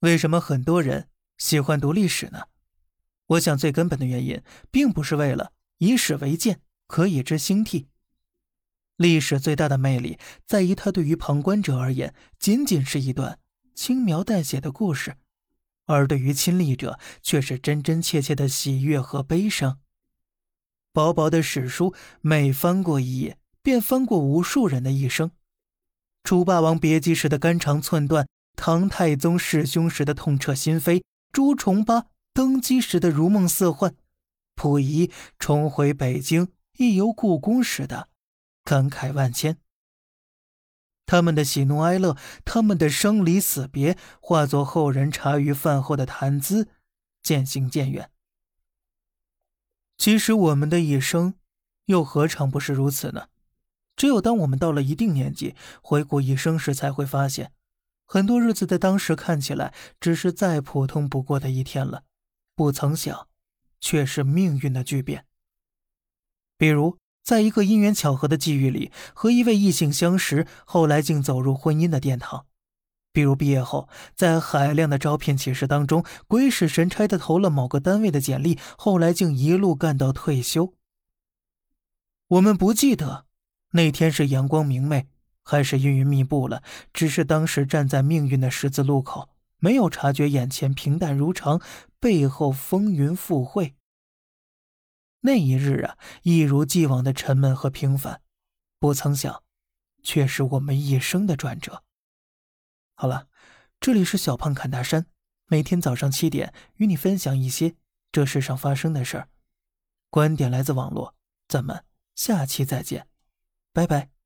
为什么很多人喜欢读历史呢？我想最根本的原因，并不是为了以史为鉴，可以知兴替。历史最大的魅力，在于它对于旁观者而言，仅仅是一段轻描淡写的故事；而对于亲历者，却是真真切切的喜悦和悲伤。薄薄的史书，每翻过一页，便翻过无数人的一生。楚霸王别姬时的肝肠寸断，唐太宗弑兄时的痛彻心扉，朱重八登基时的如梦似幻，溥仪重回北京一游故宫时的感慨万千。他们的喜怒哀乐，他们的生离死别，化作后人茶余饭后的谈资，渐行渐远。其实我们的一生，又何尝不是如此呢？只有当我们到了一定年纪，回顾一生时，才会发现，很多日子在当时看起来只是再普通不过的一天了，不曾想，却是命运的巨变。比如，在一个因缘巧合的际遇里，和一位异性相识，后来竟走入婚姻的殿堂；比如毕业后，在海量的招聘启事当中，鬼使神差的投了某个单位的简历，后来竟一路干到退休。我们不记得。那天是阳光明媚，还是阴云密布了？只是当时站在命运的十字路口，没有察觉眼前平淡如常，背后风云附会。那一日啊，一如既往的沉闷和平凡，不曾想，却是我们一生的转折。好了，这里是小胖侃大山，每天早上七点与你分享一些这世上发生的事儿，观点来自网络，咱们下期再见。拜拜。